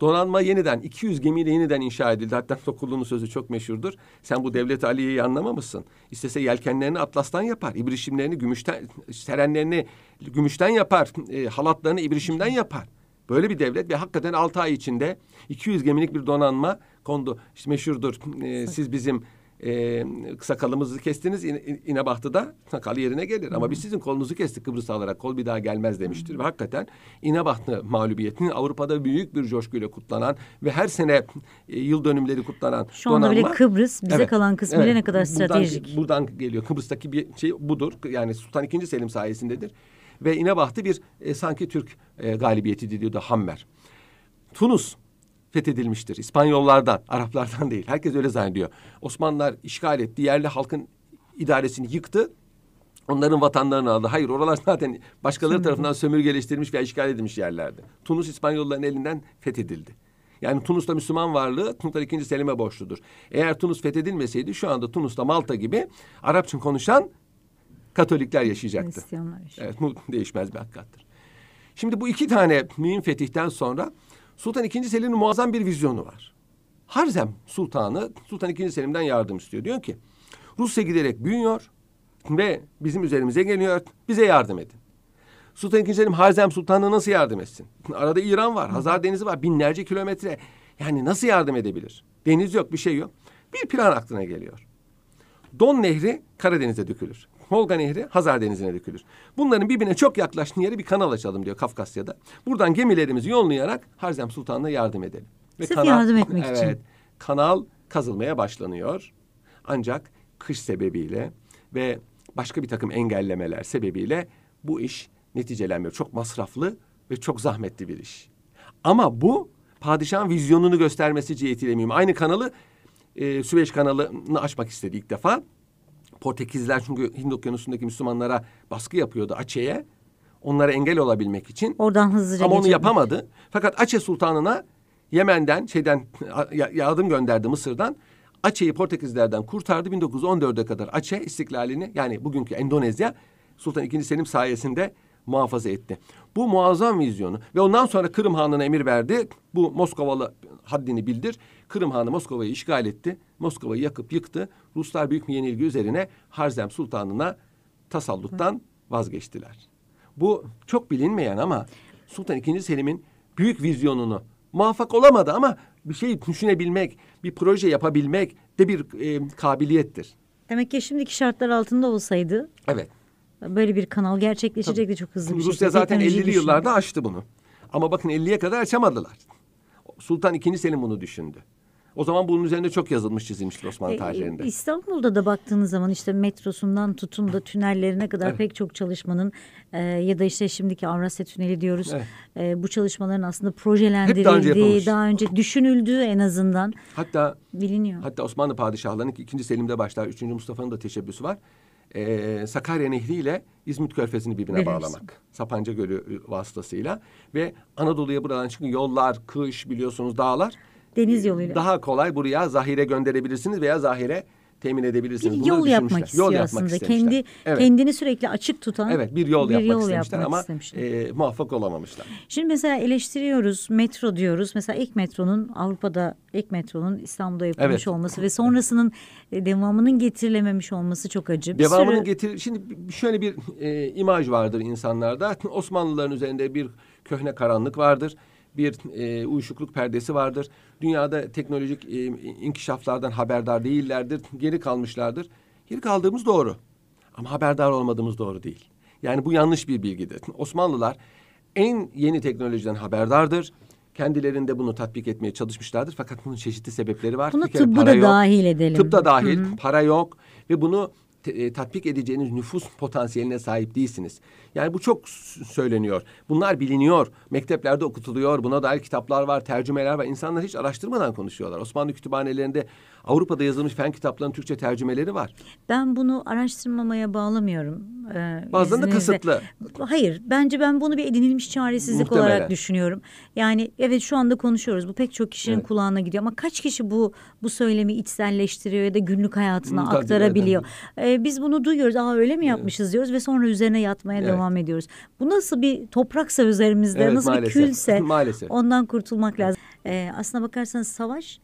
donanma yeniden 200 gemiyle yeniden inşa edildi. Hatta Sokullu'nun sözü çok meşhurdur. Sen bu devlet Aliye'yi anlamamışsın. İstese yelkenlerini atlastan yapar. ibrişimlerini gümüşten, serenlerini gümüşten yapar. E, halatlarını ibrişimden yapar. Böyle bir devlet ve hakikaten altı ay içinde 200 gemilik bir donanma kondu. İşte meşhurdur. E, siz bizim e, sakalımızı kestiniz İne- İnebahtı'da sakal yerine gelir. Ama biz sizin kolunuzu kestik Kıbrıs'ı alarak kol bir daha gelmez demiştir. Ve hakikaten İnebahtı mağlubiyetinin Avrupa'da büyük bir coşkuyla kutlanan ve her sene e, yıl dönümleri kutlanan Şu anda bile donanma- Kıbrıs bize Evet, kalan kısmıyla evet. ne kadar Buradan- stratejik. Buradan, geliyor. Kıbrıs'taki bir şey budur. Yani Sultan II. Selim sayesindedir. Ve İnebahtı bir e, sanki Türk e, galibiyeti diyordu Hammer. Tunus fethedilmiştir. İspanyollardan, Araplardan değil. Herkes öyle zannediyor. Osmanlılar işgal etti. Yerli halkın idaresini yıktı. Onların vatanlarını aldı. Hayır oralar zaten başkaları tarafından sömürgeleştirilmiş ve işgal edilmiş yerlerdi. Tunus İspanyolların elinden fethedildi. Yani Tunus'ta Müslüman varlığı Sultan II. Selim'e borçludur. Eğer Tunus fethedilmeseydi şu anda Tunus'ta Malta gibi Arapça konuşan Katolikler yaşayacaktı. Hristiyanlar. Evet bu değişmez bir hakikattır. Şimdi bu iki tane mühim fetihten sonra Sultan II. Selim'in muazzam bir vizyonu var. Harzem Sultanı Sultan II. Selim'den yardım istiyor. Diyor ki Rusya giderek büyüyor ve bizim üzerimize geliyor. Bize yardım edin. Sultan II. Selim Harzem Sultan'a nasıl yardım etsin? Arada İran var, Hazar Denizi var, binlerce kilometre. Yani nasıl yardım edebilir? Deniz yok, bir şey yok. Bir plan aklına geliyor. Don Nehri Karadeniz'e dökülür. Volga Nehri Hazar Denizi'ne dökülür. Bunların birbirine çok yaklaştığı yere bir kanal açalım diyor Kafkasya'da. Buradan gemilerimizi yollayarak Harzem Sultan'la yardım edelim. Sırf yardım etmek evet, için. Kanal kazılmaya başlanıyor. Ancak kış sebebiyle ve başka bir takım engellemeler sebebiyle bu iş neticelenmiyor. Çok masraflı ve çok zahmetli bir iş. Ama bu padişahın vizyonunu göstermesi cihetiyle mühim. Aynı kanalı e, Süveyş kanalını açmak istedi ilk defa. Portekizler çünkü Hint Okyanusu'ndaki Müslümanlara baskı yapıyordu Aceh'e. Onlara engel olabilmek için. Oradan hızlıca Ama onu geçelim. yapamadı. Fakat Aceh Sultanı'na Yemen'den şeyden ya- yardım gönderdi Mısır'dan. Aceh'i Portekizlerden kurtardı. 1914'e kadar Aceh istiklalini yani bugünkü Endonezya Sultan II. Selim sayesinde muhafaza etti. Bu muazzam vizyonu ve ondan sonra Kırım Hanı'na emir verdi. Bu Moskovalı haddini bildir. Kırım Hanı Moskova'yı işgal etti. Moskova'yı yakıp yıktı. Ruslar büyük bir yenilgi üzerine Harzem Sultanı'na tasalluttan vazgeçtiler. Bu çok bilinmeyen ama Sultan II. Selim'in büyük vizyonunu muvaffak olamadı ama bir şey düşünebilmek, bir proje yapabilmek de bir e, kabiliyettir. Demek ki şimdiki şartlar altında olsaydı Evet. böyle bir kanal gerçekleşecekti çok hızlı bir şekilde. Rusya zaten Teknolojiyi 50'li düşündü. yıllarda aştı bunu. Ama bakın 50'ye kadar açamadılar. Sultan II. Selim bunu düşündü. O zaman bunun üzerinde çok yazılmış çizilmiştir Osmanlı E, tarihlerinde. İstanbul'da da baktığınız zaman işte metrosundan tutun da tünellerine kadar Evet. pek çok çalışmanın e, ya da işte şimdiki Avrasya Tüneli diyoruz. Evet. E, bu çalışmaların aslında Hep daha önce projelendirildiği, daha önce düşünüldüğü en azından Hatta biliniyor. Hatta Osmanlı padişahlarının ki ikinci Selim'de başlar, üçüncü Mustafa'nın da teşebbüsü var. Ee, Sakarya Nehri ile İzmit Körfezi'ni birbirine Bilirsin. bağlamak. Sapanca Gölü vasıtasıyla. Ve Anadolu'ya buradan çıkın yollar, kış biliyorsunuz dağlar. Deniz yoluyla. Daha kolay buraya zahire gönderebilirsiniz veya zahire temin edebilirsiniz. bir Bunları yol yapmak istiyor Yol yapmak aslında. istemişler. Kendi evet. kendini sürekli açık tutan Evet bir yol bir yapmak yol istemişler yapmak ama istemişler. e, muvaffak olamamışlar. Şimdi mesela eleştiriyoruz metro diyoruz. Mesela ilk metronun Avrupa'da ilk metronun İstanbul'da yapılmış Evet. olması ve sonrasının e, devamının getirilememiş olması çok acı. Bir Devamının sürü- getir şimdi şöyle bir e, imaj vardır insanlarda. Osmanlıların üzerinde bir köhne karanlık vardır. Bir e, uyuşukluk perdesi vardır. Dünyada teknolojik e, inkişaflardan haberdar değillerdir. Geri kalmışlardır. Geri kaldığımız doğru. Ama haberdar olmadığımız doğru değil. Yani bu yanlış bir bilgidir. Osmanlılar en yeni teknolojiden haberdardır. Kendilerinde bunu tatbik etmeye çalışmışlardır. Fakat bunun çeşitli sebepleri var. Buna tıbbı da yok. dahil edelim. Tıp da dahil, para yok ve bunu e, tatbik edeceğiniz nüfus potansiyeline sahip değilsiniz. Yani bu çok söyleniyor. Bunlar biliniyor. Mekteplerde okutuluyor. Buna dair kitaplar var, tercümeler var. İnsanlar hiç araştırmadan konuşuyorlar. Osmanlı kütüphanelerinde Avrupa'da yazılmış fen kitaplarının Türkçe tercümeleri var. Ben bunu araştırmamaya bağlamıyorum. Ee, Bazılarında izninizle. kısıtlı. Hayır, bence ben bunu bir edinilmiş çaresizlik Muhtemelen. olarak düşünüyorum. Yani evet şu anda konuşuyoruz. Bu pek çok kişinin Evet. kulağına gidiyor ama kaç kişi bu bu söylemi içselleştiriyor ya da günlük hayatına Tabii, aktarabiliyor? Ee, biz bunu duyuyoruz. Aa öyle mi yapmışız diyoruz ve sonra üzerine yatmaya Evet. devam ediyoruz. Bu nasıl bir topraksa üzerimizde, Evet, nasıl maalesef. bir külse Maalesef. ondan kurtulmak lazım. Ee, aslına bakarsanız savaş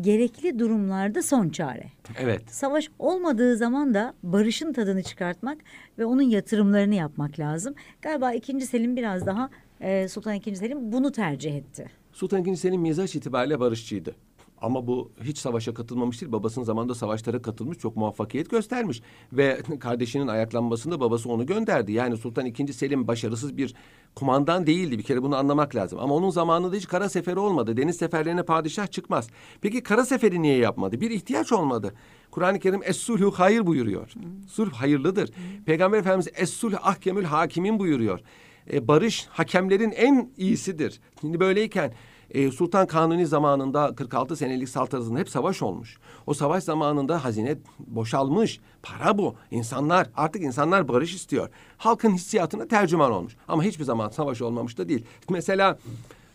gerekli durumlarda son çare. Evet. Savaş olmadığı zaman da barışın tadını çıkartmak ve onun yatırımlarını yapmak lazım. Galiba ikinci Selim biraz daha e, Sultan II. Selim bunu tercih etti. Sultan II. Selim mizaç itibariyle barışçıydı. Ama bu hiç savaşa katılmamış değil. Babasının zamanında savaşlara katılmış, çok muvaffakiyet göstermiş. Ve kardeşinin ayaklanmasında babası onu gönderdi. Yani Sultan II. Selim başarısız bir kumandan değildi. Bir kere bunu anlamak lazım. Ama onun zamanında hiç kara seferi olmadı. Deniz seferlerine padişah çıkmaz. Peki kara seferi niye yapmadı? Bir ihtiyaç olmadı. Kur'an-ı Kerim Es-sulhu hayır buyuruyor. Sulh hayırlıdır. Peygamber Efendimiz Es-sulh ahkemül hakimin buyuruyor. E, barış hakemlerin en iyisidir. Şimdi böyleyken e, Sultan Kanuni zamanında 46 senelik saltanatında hep savaş olmuş. O savaş zamanında hazine boşalmış. Para bu. İnsanlar artık insanlar barış istiyor. Halkın hissiyatına tercüman olmuş. Ama hiçbir zaman savaş olmamış da değil. Mesela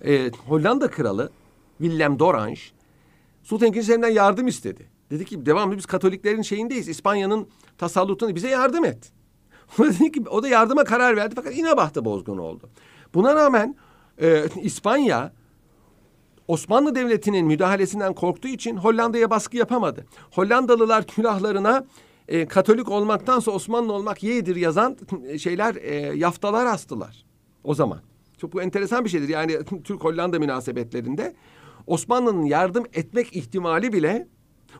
e, Hollanda kralı Willem d'Orange Sultan II. Selim'den yardım istedi. Dedi ki devamlı biz Katoliklerin şeyindeyiz. İspanya'nın tasallutunu bize yardım et. O da yardıma karar verdi fakat İnebah'ta bozgun oldu. Buna rağmen e, İspanya Osmanlı Devleti'nin müdahalesinden korktuğu için Hollanda'ya baskı yapamadı. Hollandalılar külahlarına e, Katolik olmaktansa Osmanlı olmak yeğdir yazan e, şeyler e, yaftalar astılar o zaman. Çok bu enteresan bir şeydir. Yani Türk-Hollanda münasebetlerinde Osmanlı'nın yardım etmek ihtimali bile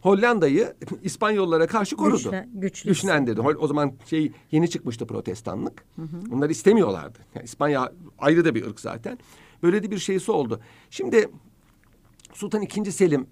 Hollanda'yı İspanyollara karşı korudu. Güçle- güçlü Güçlendirdi. O zaman şey yeni çıkmıştı protestanlık. Bunları istemiyorlardı. Yani İspanya ayrı da bir ırk zaten. Böyle de bir şeysi oldu. Şimdi Sultan II. Selim,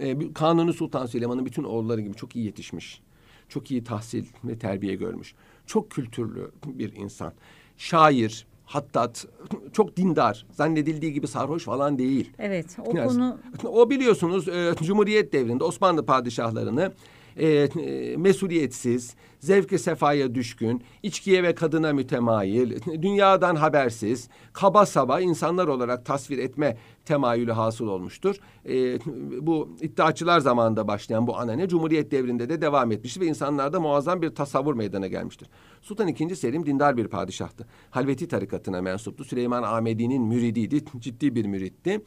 e, Kanuni Sultan Süleyman'ın bütün oğulları gibi çok iyi yetişmiş. Çok iyi tahsil ve terbiye görmüş. Çok kültürlü bir insan. Şair, hattat, çok dindar. Zannedildiği gibi sarhoş falan değil. Evet o Yani konu o biliyorsunuz e, Cumhuriyet devrinde Osmanlı padişahlarını e, e, mesuliyetsiz, zevke sefaya düşkün, içkiye ve kadına mütemayil, dünyadan habersiz, kaba saba insanlar olarak tasvir etme temayülü hasıl olmuştur. E, bu iddiaçılar zamanında başlayan bu anane Cumhuriyet devrinde de devam etmiştir ve insanlarda muazzam bir tasavvur meydana gelmiştir. Sultan II. Selim dindar bir padişahtı. Halveti tarikatına mensuptu. Süleyman Ahmedi'nin müridiydi, ciddi bir müritti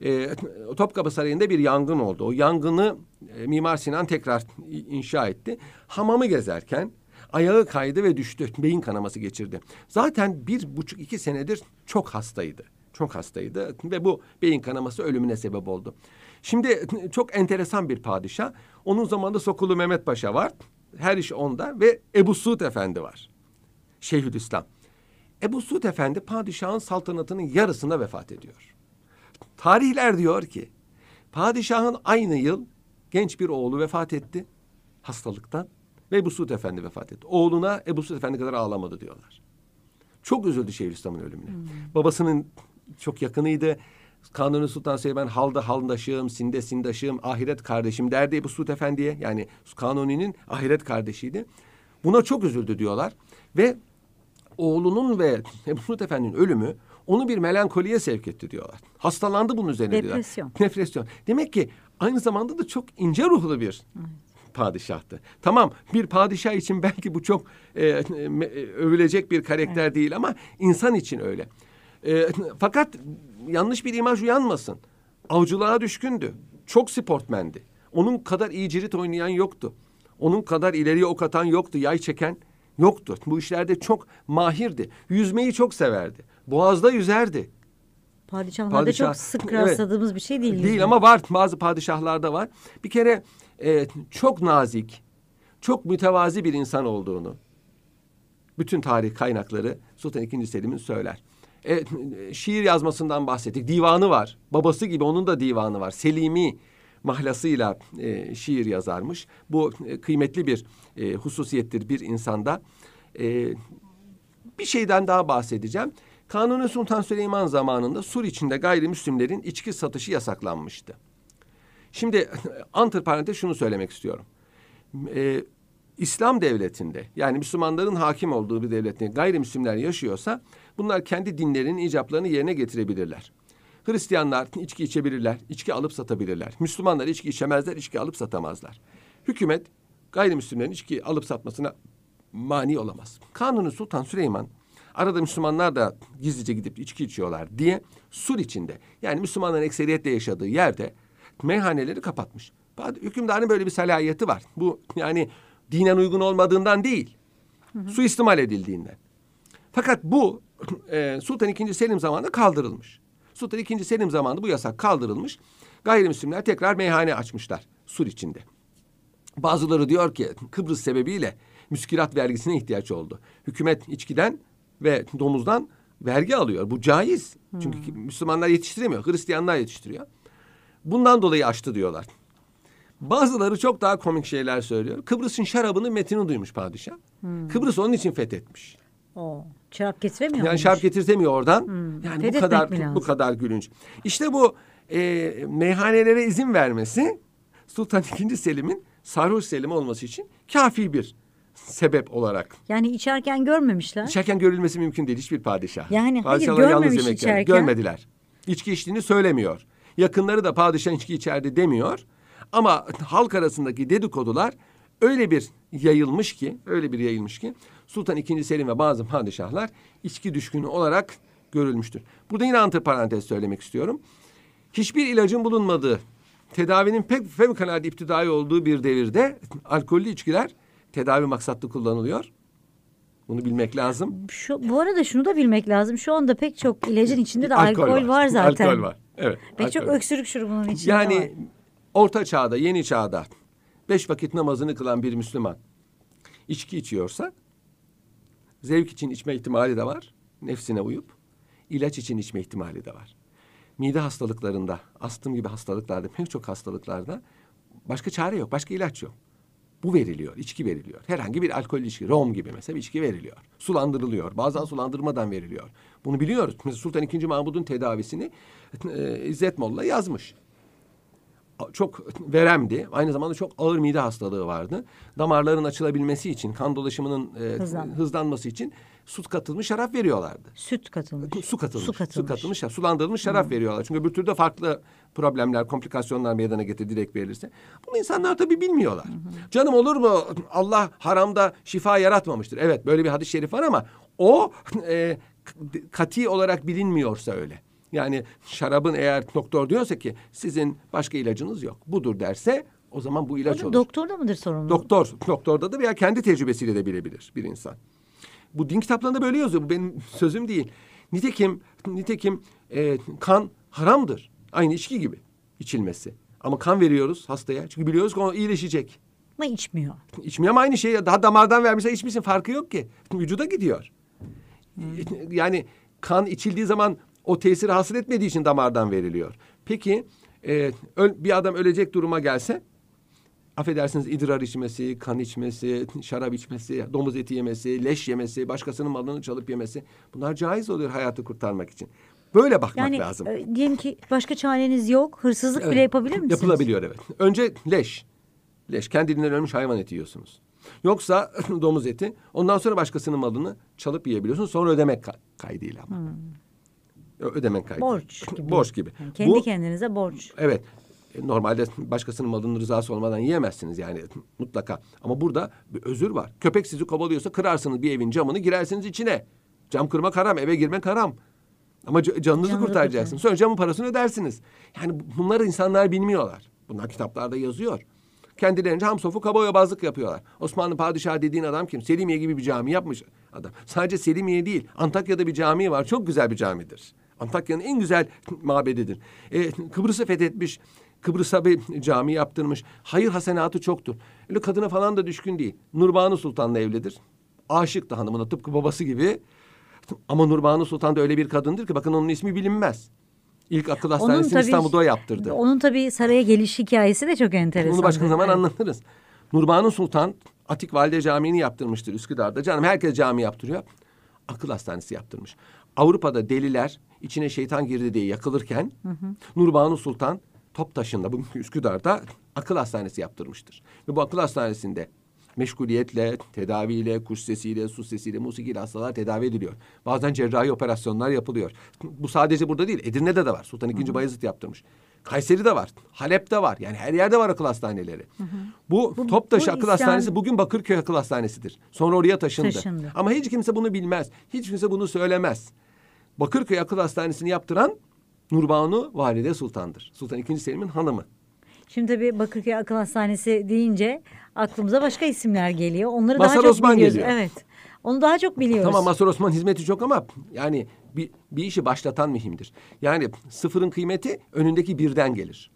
e, Topkapı Sarayı'nda bir yangın oldu. O yangını e, Mimar Sinan tekrar inşa etti. Hamamı gezerken ayağı kaydı ve düştü. Beyin kanaması geçirdi. Zaten bir buçuk iki senedir çok hastaydı. Çok hastaydı ve bu beyin kanaması ölümüne sebep oldu. Şimdi çok enteresan bir padişah. Onun zamanında Sokulu Mehmet Paşa var. Her iş onda ve Ebu Suud Efendi var. Şeyhülislam. Ebu Suud Efendi padişahın saltanatının yarısında vefat ediyor. Tarihler diyor ki padişahın aynı yıl genç bir oğlu vefat etti hastalıktan ve Ebu Suud Efendi vefat etti. Oğluna Ebu Suud Efendi kadar ağlamadı diyorlar. Çok üzüldü Şeyhülislam'ın ölümüne. Hmm. Babasının çok yakınıydı. Kanuni Sultan Süleyman halda haldaşım, sinde sindaşım, ahiret kardeşim derdi Ebu Suud Efendi'ye. Yani Kanuni'nin ahiret kardeşiydi. Buna çok üzüldü diyorlar. Ve oğlunun ve Ebu Suud Efendi'nin ölümü onu bir melankoliye sevk etti diyorlar. Hastalandı bunun üzerine Depresyon. diyorlar. Depresyon. Demek ki aynı zamanda da çok ince ruhlu bir evet. padişahtı. Tamam bir padişah için belki bu çok e, e, övülecek bir karakter evet. değil ama insan için öyle. E, fakat yanlış bir imaj uyanmasın. Avcılığa düşkündü. Çok sportmendi. Onun kadar iyi cirit oynayan yoktu. Onun kadar ileriye ok atan yoktu, yay çeken yoktu. Bu işlerde çok mahirdi. Yüzmeyi çok severdi. Boğaz'da yüzerdi. Padişahlarda Padişah, çok sık rastladığımız evet, bir şey değil. Değil ama var bazı padişahlarda var. Bir kere e, çok nazik, çok mütevazi bir insan olduğunu bütün tarih kaynakları Sultan II. Selim'in söyler. E, şiir yazmasından bahsettik. Divanı var. Babası gibi onun da divanı var. Selimi mahlasıyla e, şiir yazarmış. Bu e, kıymetli bir e, hususiyettir bir insanda. E, bir şeyden daha bahsedeceğim. Kanuni Sultan Süleyman zamanında Sur içinde gayrimüslimlerin içki satışı yasaklanmıştı. Şimdi antiparantez şunu söylemek istiyorum. Ee, İslam devletinde yani Müslümanların hakim olduğu bir devlette gayrimüslimler yaşıyorsa bunlar kendi dinlerinin icaplarını yerine getirebilirler. Hristiyanlar içki içebilirler, içki alıp satabilirler. Müslümanlar içki içemezler, içki alıp satamazlar. Hükümet gayrimüslimlerin içki alıp satmasına mani olamaz. Kanuni Sultan Süleyman Arada Müslümanlar da gizlice gidip içki içiyorlar diye Sur içinde yani Müslümanların ekseriyetle yaşadığı yerde meyhaneleri kapatmış. Hükümdarın böyle bir salayeti var. Bu yani dinen uygun olmadığından değil. Hı hı. Suistimal edildiğinden. Fakat bu e, Sultan II. Selim zamanında kaldırılmış. Sultan II. Selim zamanında bu yasak kaldırılmış. Gayrimüslimler tekrar meyhane açmışlar Sur içinde. Bazıları diyor ki Kıbrıs sebebiyle müskilat vergisine ihtiyaç oldu. Hükümet içkiden ve domuzdan vergi alıyor. Bu caiz. Hmm. Çünkü Müslümanlar yetiştiremiyor. Hristiyanlar yetiştiriyor. Bundan dolayı açtı diyorlar. Bazıları çok daha komik şeyler söylüyor. Kıbrıs'ın şarabını metini duymuş padişah. Hmm. Kıbrıs onun için fethetmiş. O şarap getiremiyor Yani şarap getirtemiyor oradan. Hmm. Yani Fethetmek bu kadar bu kadar gülünç. İşte bu e, meyhanelere izin vermesi Sultan II. Selim'in sarhoş Selim olması için kafi bir sebep olarak. Yani içerken görmemişler. İçerken görülmesi mümkün değil hiçbir padişah. Yani hayır görmemiş içerken. Görmediler. İçki içtiğini söylemiyor. Yakınları da padişah içki içerdi demiyor. Ama halk arasındaki dedikodular öyle bir yayılmış ki, öyle bir yayılmış ki Sultan II. Selim ve bazı padişahlar içki düşkünü olarak görülmüştür. Burada yine antiparantez söylemek istiyorum. Hiçbir ilacın bulunmadığı, tedavinin pek fevkalade iptidai olduğu bir devirde alkollü içkiler tedavi maksatlı kullanılıyor. Bunu bilmek lazım. Şu, bu arada şunu da bilmek lazım. Şu anda pek çok ilacın içinde de alkol, alkol var. var zaten. Alkol var. Evet. Pek alkol çok öksürük şurubunun içinde yani, var. Yani orta çağda, yeni çağda beş vakit namazını kılan bir Müslüman içki içiyorsa zevk için içme ihtimali de var. Nefsine uyup ilaç için içme ihtimali de var. Mide hastalıklarında, astım gibi hastalıklarda, pek çok hastalıklarda başka çare yok, başka ilaç yok. Bu veriliyor, içki veriliyor. Herhangi bir alkol içki, rom gibi mesela içki veriliyor. Sulandırılıyor, bazen sulandırmadan veriliyor. Bunu biliyoruz. Mesela Sultan II. Mahmud'un tedavisini e, İzzet Molla yazmış. çok veremdi. Aynı zamanda çok ağır mide hastalığı vardı. Damarların açılabilmesi için, kan dolaşımının e, Hızlan- hızlanması için su katılmış şarap veriyorlardı. Süt katılmış. Su katılmış. Su katılmış. şarap, sulandırılmış şarap veriyorlar. Çünkü öbür türlü farklı problemler, komplikasyonlar meydana getirir direkt verilirse. Bunu insanlar tabii bilmiyorlar. Canım olur mu? Allah haramda şifa yaratmamıştır. Evet böyle bir hadis-i şerif var ama o e, kati olarak bilinmiyorsa öyle. Yani şarabın eğer doktor diyorsa ki sizin başka ilacınız yok. Budur derse o zaman bu ilaç olur. doktor da mıdır sorumlu? Doktor, doktorda da veya kendi tecrübesiyle de bilebilir bir insan. Bu din kitaplarında böyle yazıyor. Bu benim sözüm değil. Nitekim, nitekim e, kan haramdır. Aynı içki gibi içilmesi. Ama kan veriyoruz hastaya. Çünkü biliyoruz ki o iyileşecek. Ama içmiyor. İçmiyor ama aynı şey. Daha damardan vermişse içmişsin farkı yok ki. Vücuda gidiyor. Yani kan içildiği zaman o tesiri hasıl etmediği için damardan veriliyor. Peki e, bir adam ölecek duruma gelse affedersiniz idrar içmesi, kan içmesi, şarap içmesi, domuz eti yemesi, leş yemesi, başkasının malını çalıp yemesi bunlar caiz oluyor hayatı kurtarmak için. Böyle bakmak Yani lazım. e, diyelim ki başka çareniz yok. Hırsızlık Evet. bile yapabilir misiniz? Yapılabiliyor evet. Önce leş. Leş. Kendiliğinden ölmüş hayvan eti yiyorsunuz. Yoksa domuz eti. Ondan sonra başkasının malını çalıp yiyebiliyorsunuz. Sonra ödemek ka- kaydıyla ama. Ö- Ödemek kaydı. Hmm. Borç gibi. Borç gibi. Yani kendi Bu- kendinize borç. Evet. E, Normalde başkasının malının rızası olmadan yiyemezsiniz yani mutlaka. Ama burada bir özür var. Köpek sizi kovalıyorsa kırarsınız bir evin camını girersiniz içine. Cam kırmak haram, eve girmek haram. Ama ca- canınızı Canınızı kurtaracaksınız. Sonra camın parasını ödersiniz. Yani bu- bunları insanlar bilmiyorlar. Bunlar kitaplarda yazıyor. Kendilerince hamsofu kaba yobazlık yapıyorlar. Osmanlı padişahı dediğin adam kim? Selimiye gibi bir cami yapmış adam. Sadece Selimiye değil, Antakya'da bir cami var. Çok güzel bir camidir. Antakya'nın en güzel mabedidir. E, Kıbrıs'ı fethetmiş. Kıbrıs'a bir cami yaptırmış. Hayır hasenatı çoktur. Öyle kadına falan da düşkün değil. Nurbanu Sultan'la evlidir. Aşık da hanımına tıpkı babası gibi. Ama Nurbanu Sultan da öyle bir kadındır ki bakın onun ismi bilinmez. İlk akıl hastanesini İstanbul'da o yaptırdı. Onun tabii saraya geliş hikayesi de çok enteresan. Bunu başka zaman Evet. anlatırız. Nurbanu Sultan Atik Valide Camii'ni yaptırmıştır Üsküdar'da. Canım herkes cami yaptırıyor. Akıl hastanesi yaptırmış. Avrupa'da deliler içine şeytan girdi diye yakılırken Nurbanu Sultan Toptaşı'nda bugünkü Üsküdar'da akıl hastanesi yaptırmıştır. Ve bu akıl hastanesinde meşguliyetle, tedaviyle, kuş sesiyle, su sesiyle, musikiyle hastalar tedavi ediliyor. Bazen cerrahi operasyonlar yapılıyor. Bu sadece burada değil, Edirne'de de var. Sultan II. Bayezid yaptırmış. Kayseri'de var, Halep'te var. Yani her yerde var akıl hastaneleri. Bu, Toptaşı bu Akıl İslam- Hastanesi bugün Bakırköy Akıl Hastanesi'dir. Sonra oraya taşındı. Taşındı. Ama hiç kimse bunu bilmez. Hiç kimse bunu söylemez. Bakırköy Akıl Hastanesi'ni yaptıran Nurbanu Valide Sultan'dır. Sultan II. Selim'in hanımı. Şimdi tabii Bakırköy Akıl Hastanesi deyince aklımıza başka isimler geliyor. Onları Mazhar daha çok Osman biliyoruz. geliyor. Evet. Onu daha çok biliyoruz. Tamam Mazhar Osman hizmeti çok ama yani bir, bir işi başlatan mühimdir. Yani sıfırın kıymeti önündeki birden gelir.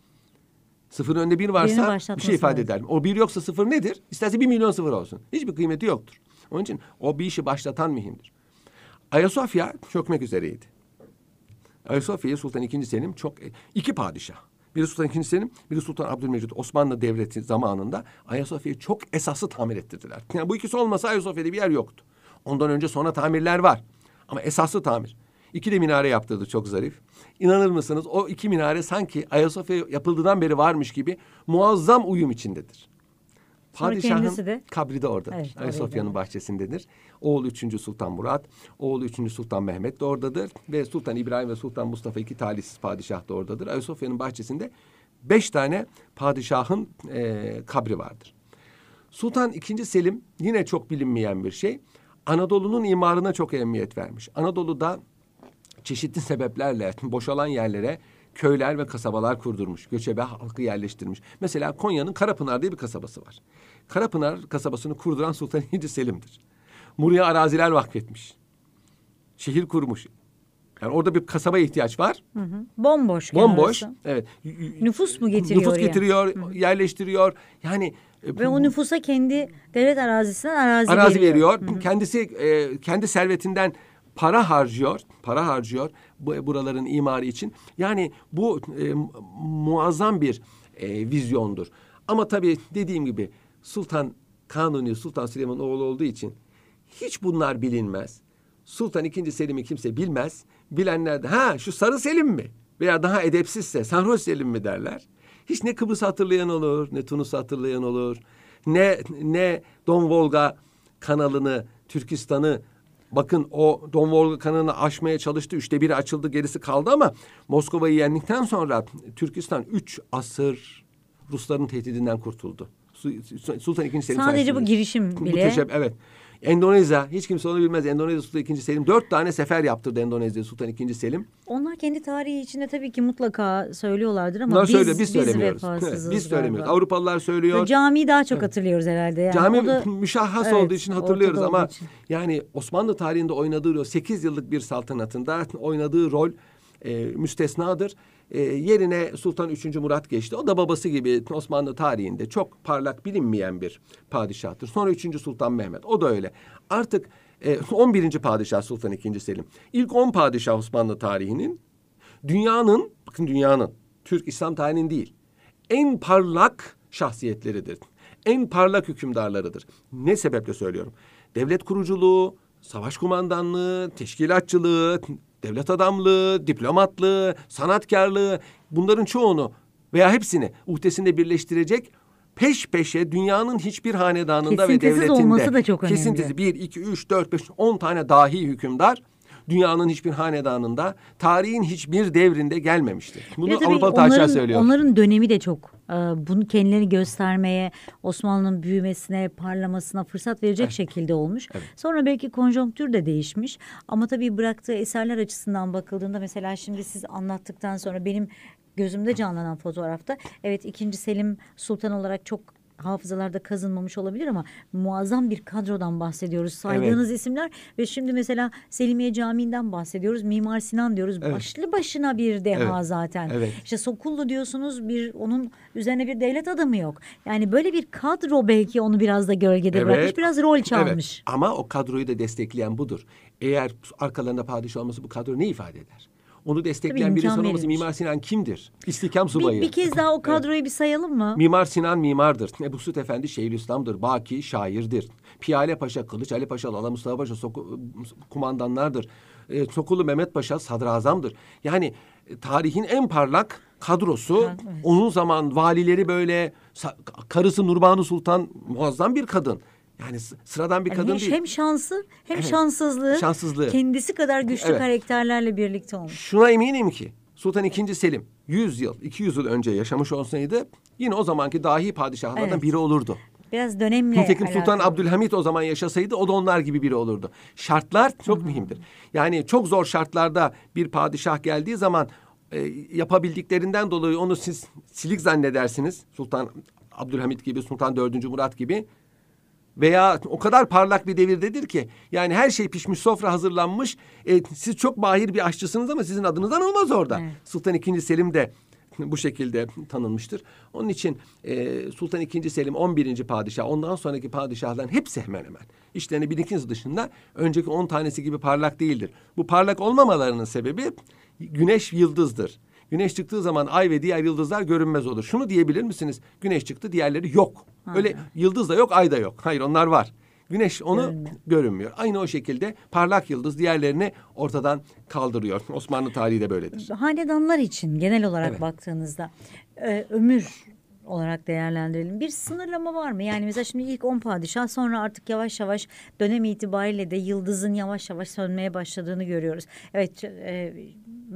Sıfırın önünde bir varsa bir şey ifade eder. O bir yoksa sıfır nedir? İsterse bir milyon sıfır olsun. Hiçbir kıymeti yoktur. Onun için o bir işi başlatan mühimdir. Ayasofya çökmek üzereydi. Ayasofya'yı Sultan II. Selim çok iki padişah. Biri Sultan II. Selim, biri Sultan Abdülmecit Osmanlı Devleti zamanında Ayasofya'yı çok esaslı tamir ettirdiler. Yani bu ikisi olmasa Ayasofya'da bir yer yoktu. Ondan önce sonra tamirler var. Ama esaslı tamir. İki de minare yaptırdı çok zarif. İnanır mısınız o iki minare sanki Ayasofya yapıldığından beri varmış gibi muazzam uyum içindedir. Kendisi de- kabri de oradadır. Evet, Ayasofya'nın bahçesindedir. Oğlu 3. Sultan Murat, oğlu 3. Sultan Mehmet de oradadır. Ve Sultan İbrahim ve Sultan Mustafa iki talihsiz padişah da oradadır. Ayasofya'nın bahçesinde beş tane padişahın eee, kabri vardır. Sultan II. Selim yine çok bilinmeyen bir şey. Anadolu'nun imarına çok ehemmiyet vermiş. Anadolu'da çeşitli sebeplerle boşalan yerlere köyler ve kasabalar kurdurmuş. Göçebe halkı yerleştirmiş. Mesela Konya'nın Karapınar diye bir kasabası var. Karapınar kasabasını kurduran Sultan II. Selim'dir. Buraya araziler vakfetmiş. Şehir kurmuş. Yani orada bir kasaba ihtiyaç var. Hı hı. Bomboş. Bomboş. orası. Evet. Nüfus mu getiriyor Nüfus oraya? getiriyor, yerleştiriyor. Yani e, Ve o nüfusa kendi devlet arazisinden arazi, arazi veriyor. Kendisi e, kendi servetinden para harcıyor, para harcıyor bu buraların imarı için. Yani bu e, mu- muazzam bir e, vizyondur. Ama tabii dediğim gibi Sultan Kanuni Sultan Süleyman oğlu olduğu için hiç bunlar bilinmez. Sultan II. Selim'i kimse bilmez. Bilenler de ha şu Sarı Selim mi? Veya daha edepsizse Sarhoş Selim mi derler. hiç ne Kıbrıs hatırlayan olur, ne Tunus hatırlayan olur, ne ne Don Volga kanalını, Türkistan'ı Bakın o Don Volga kanalını aşmaya çalıştı. Üçte biri açıldı gerisi kaldı ama Moskova'yı yendikten sonra Türkistan üç asır Rusların tehdidinden kurtuldu. Sultan II. Selim Sadece bu girişim bu bile. teşeb- evet. Endonezya hiç kimse onu bilmez. Endonezya Sultan II. Selim dört tane sefer yaptırdı Endonezya Sultan II. Selim. Onlar kendi tarihi içinde tabii ki mutlaka söylüyorlardır ama Bunlar biz, söylüyor, biz biz söylemiyoruz. vefasızız biz söylemiyoruz. galiba. Avrupalılar söylüyor. Ve Camiyi daha çok hatırlıyoruz herhalde. Yani. Cami O da- müşahhas Evet, olduğu için hatırlıyoruz ama için. yani Osmanlı tarihinde oynadığı rol 8 yıllık bir saltanatında oynadığı rol e, müstesnadır. E, yerine Sultan 3. Murat geçti. O da babası gibi Osmanlı tarihinde çok parlak bilinmeyen bir padişahtır. Sonra 3. Sultan Mehmet. O da öyle. Artık e, 11. padişah Sultan II. Selim. İlk 10 padişah Osmanlı tarihinin dünyanın, bakın dünyanın, Türk İslam tarihinin değil, en parlak şahsiyetleridir. En parlak hükümdarlarıdır. Ne sebeple söylüyorum? Devlet kuruculuğu, savaş kumandanlığı, teşkilatçılığı, devlet adamlığı, diplomatlığı, sanatkarlığı bunların çoğunu veya hepsini uhdesinde birleştirecek peş peşe dünyanın hiçbir hanedanında ve Kesintisiz devletinde olması da çok önemli. kesintisiz bir, iki, üç, dört, beş, on tane dahi hükümdar dünyanın hiçbir hanedanında, tarihin hiçbir devrinde gelmemiştir. Bunu Avrupalı tarihçiler onların- söylüyor. Onların dönemi de çok e, bunu kendilerini göstermeye, Osmanlı'nın büyümesine, parlamasına fırsat verecek şekilde olmuş. Sonra belki konjonktür de değişmiş. Ama tabii bıraktığı eserler açısından bakıldığında mesela şimdi siz anlattıktan sonra benim gözümde canlanan fotoğrafta evet ikinci Selim Sultan olarak çok hafızalarda kazınmamış olabilir ama muazzam bir kadrodan bahsediyoruz. Saydığınız isimler ve şimdi mesela Selimiye Camii'nden bahsediyoruz. Mimar Sinan diyoruz. Evet. Başlı başına bir deha Evet. zaten. Evet. İşte Sokullu diyorsunuz bir onun üzerine bir devlet adamı yok. Yani böyle bir kadro belki onu biraz da gölgede bırakmış. Biraz rol çalmış. Evet. Ama o kadroyu da destekleyen budur. Eğer arkalarında padişah olması bu kadro ne ifade eder? Onu destekleyen bir insan olması verilmiş. Mimar Sinan kimdir? İstihkam Bir, subayı. bir kez daha o kadroyu bir sayalım mı? Mimar Sinan mimardır. Ebu Süt Efendi Şeyhülislam'dır. Baki şairdir. Piyale Paşa, Kılıç Ali Paşa, Lala Mustafa Paşa soku, kumandanlardır. E, Sokulu Mehmet Paşa sadrazamdır. Yani e, tarihin en parlak kadrosu. Evet. Onun zaman valileri böyle karısı Nurbanu Sultan muazzam bir kadın. Yani sıradan bir Yani kadın hem, değil. hem şansı hem Evet. şanssızlığı, Şanssızlığı. kendisi kadar güçlü Evet. karakterlerle birlikte olmuş. Şuna eminim ki Sultan II. Selim 100 yıl, 200 yıl önce yaşamış olsaydı yine o zamanki dahi padişahlardan Evet. biri olurdu. Biraz dönemle Nitekim Sultan alakalı. Abdülhamit o zaman yaşasaydı o da onlar gibi biri olurdu. Şartlar çok mühimdir. Yani çok zor şartlarda bir padişah geldiği zaman e, yapabildiklerinden dolayı onu siz silik zannedersiniz. Sultan Abdülhamit gibi, Sultan 4. Murat gibi. Veya o kadar parlak bir devirdedir ki yani her şey pişmiş, sofra hazırlanmış. E, siz çok mahir bir aşçısınız ama sizin adınızdan olmaz orada. Evet. Sultan II. Selim de bu şekilde tanınmıştır. Onun için e, Sultan II. Selim 11. padişah, ondan sonraki padişahların hepsi hemen hemen. İşlerini bir ikiniz dışında önceki 10 tanesi gibi parlak değildir. Bu parlak olmamalarının sebebi güneş yıldızdır. Güneş çıktığı zaman ay ve diğer yıldızlar görünmez olur. Şunu diyebilir misiniz? Güneş çıktı, diğerleri yok. Öyle yıldız da yok, ay da yok. Hayır onlar var. Güneş onu Görünmüyor. görünmüyor. Aynı o şekilde parlak yıldız diğerlerini ortadan kaldırıyor. Osmanlı tarihi de böyledir. hanedanlar için genel olarak Evet. baktığınızda e, ömür olarak değerlendirelim. Bir sınırlama var mı? Yani mesela şimdi ilk 10 padişah sonra artık yavaş yavaş dönem itibariyle de yıldızın yavaş yavaş sönmeye başladığını görüyoruz. Evet e,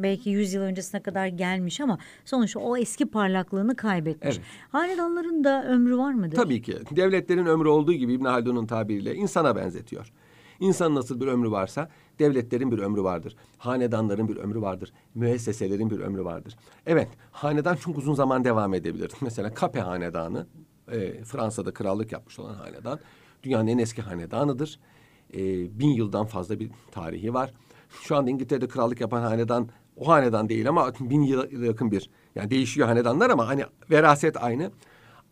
belki 100 yıl öncesine kadar gelmiş ama sonuçta o eski parlaklığını kaybetmiş. Evet. Hanedanların da ömrü var mıdır? Tabii ki. Devletlerin ömrü olduğu gibi İbn Haldun'un tabiriyle insana benzetiyor. İnsanın nasıl bir ömrü varsa devletlerin bir ömrü vardır. Hanedanların bir ömrü vardır. Müesseselerin bir ömrü vardır. Evet, hanedan çok uzun zaman devam edebilir. Mesela Kape Hanedanı, e, Fransa'da krallık yapmış olan hanedan. Dünyanın en eski hanedanıdır. E, bin yıldan fazla bir tarihi var. Şu anda İngiltere'de krallık yapan hanedan o hanedan değil ama bin yıla yakın bir. Yani değişiyor hanedanlar ama hani veraset aynı.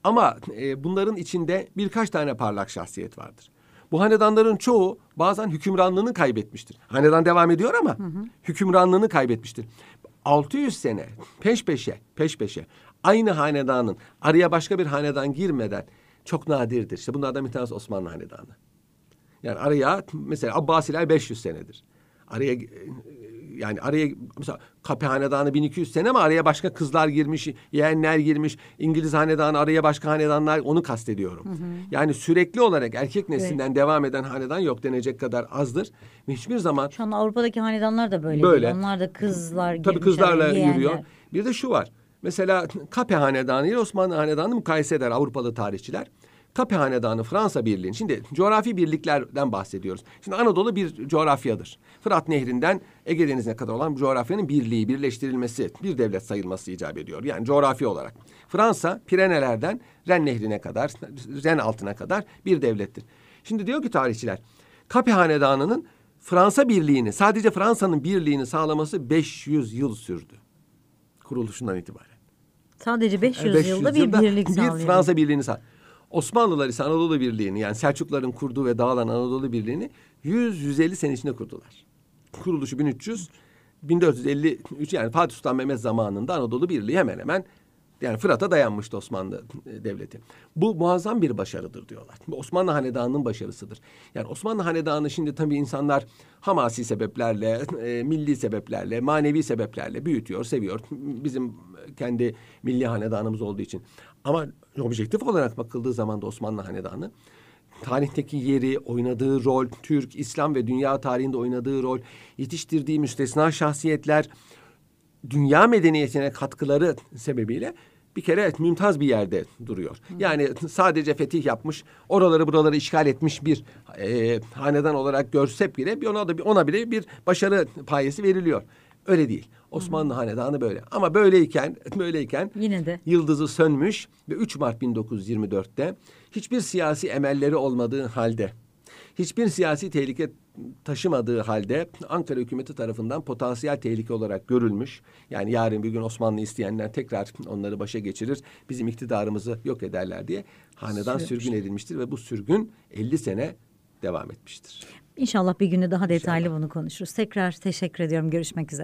Ama e, bunların içinde birkaç tane parlak şahsiyet vardır. Bu hanedanların çoğu bazen hükümranlığını kaybetmiştir. Hanedan devam ediyor ama hükümranlığını kaybetmiştir. 600 sene peş peşe, peş peşe aynı hanedanın araya başka bir hanedan girmeden çok nadirdir. İşte bunlardan bir tanesi Osmanlı hanedanı. Yani araya mesela Abbasiler 500 senedir. Araya e, yani araya mesela Kapı Hanedanı 1200 sene ama araya başka kızlar girmiş, yeğenler girmiş. İngiliz Hanedanı araya başka hanedanlar onu kastediyorum. Yani sürekli olarak erkek neslinden devam eden hanedan yok denecek kadar azdır. Ve hiçbir zaman Şu an Avrupa'daki hanedanlar da böyle. Böyle. Değil. Onlar da kızlar Tabii girmiş kızlarla yeğenler. yürüyor. Bir de şu var. Mesela Kape Hanedanı ile Osmanlı Hanedanı mukayese eder Avrupalı tarihçiler. Kape Hanedanı Fransa Birliği'nin. Şimdi coğrafi birliklerden bahsediyoruz. Şimdi Anadolu bir coğrafyadır. Fırat Nehri'nden Ege Denizi'ne kadar olan coğrafyanın birliği, birleştirilmesi, bir devlet sayılması icap ediyor. Yani coğrafi olarak. Fransa Pirenelerden Ren Nehri'ne kadar, Ren altına kadar bir devlettir. Şimdi diyor ki tarihçiler, Kape Hanedanı'nın Fransa birliğini, sadece Fransa'nın birliğini sağlaması 500 yıl sürdü. Kuruluşundan itibaren. Sadece 500, 500 yılda bir birlik bir sağlıyor. Fransa birliğini sağ. Osmanlılar ise Anadolu Birliği'ni yani Selçukluların kurduğu ve dağılan Anadolu Birliği'ni 100-150 sene içinde kurdular. Kuruluşu 1300, 1453 yani Fatih Sultan Mehmet zamanında Anadolu Birliği hemen hemen yani Fırat'a dayanmıştı Osmanlı e, Devleti. Bu muazzam bir başarıdır diyorlar. Osmanlı Hanedanı'nın başarısıdır. Yani Osmanlı Hanedanı şimdi tabii insanlar hamasi sebeplerle, e, milli sebeplerle, manevi sebeplerle büyütüyor, seviyor. Bizim kendi milli hanedanımız olduğu için. Ama objektif olarak bakıldığı zaman da Osmanlı Hanedanı tarihteki yeri, oynadığı rol, Türk, İslam ve dünya tarihinde oynadığı rol, yetiştirdiği müstesna şahsiyetler, dünya medeniyetine katkıları sebebiyle bir kere mümtaz bir yerde duruyor. Yani sadece fetih yapmış, oraları buraları işgal etmiş bir e, hanedan olarak görsek bile bir ona da bir ona bile bir başarı payesi veriliyor. Öyle değil. Osmanlı hanedanı böyle. Ama böyleyken böyleyken Yine de. yıldızı sönmüş ve 3 Mart 1924'te hiçbir siyasi emelleri olmadığı halde, hiçbir siyasi tehlike taşımadığı halde Ankara hükümeti tarafından potansiyel tehlike olarak görülmüş. Yani yarın bir gün Osmanlı isteyenler tekrar onları başa geçirir, bizim iktidarımızı yok ederler diye hanedan Sürmüş. sürgün edilmiştir ve bu sürgün 50 sene devam etmiştir. İnşallah bir günde daha detaylı bunu konuşuruz. Tekrar teşekkür ediyorum. Görüşmek üzere.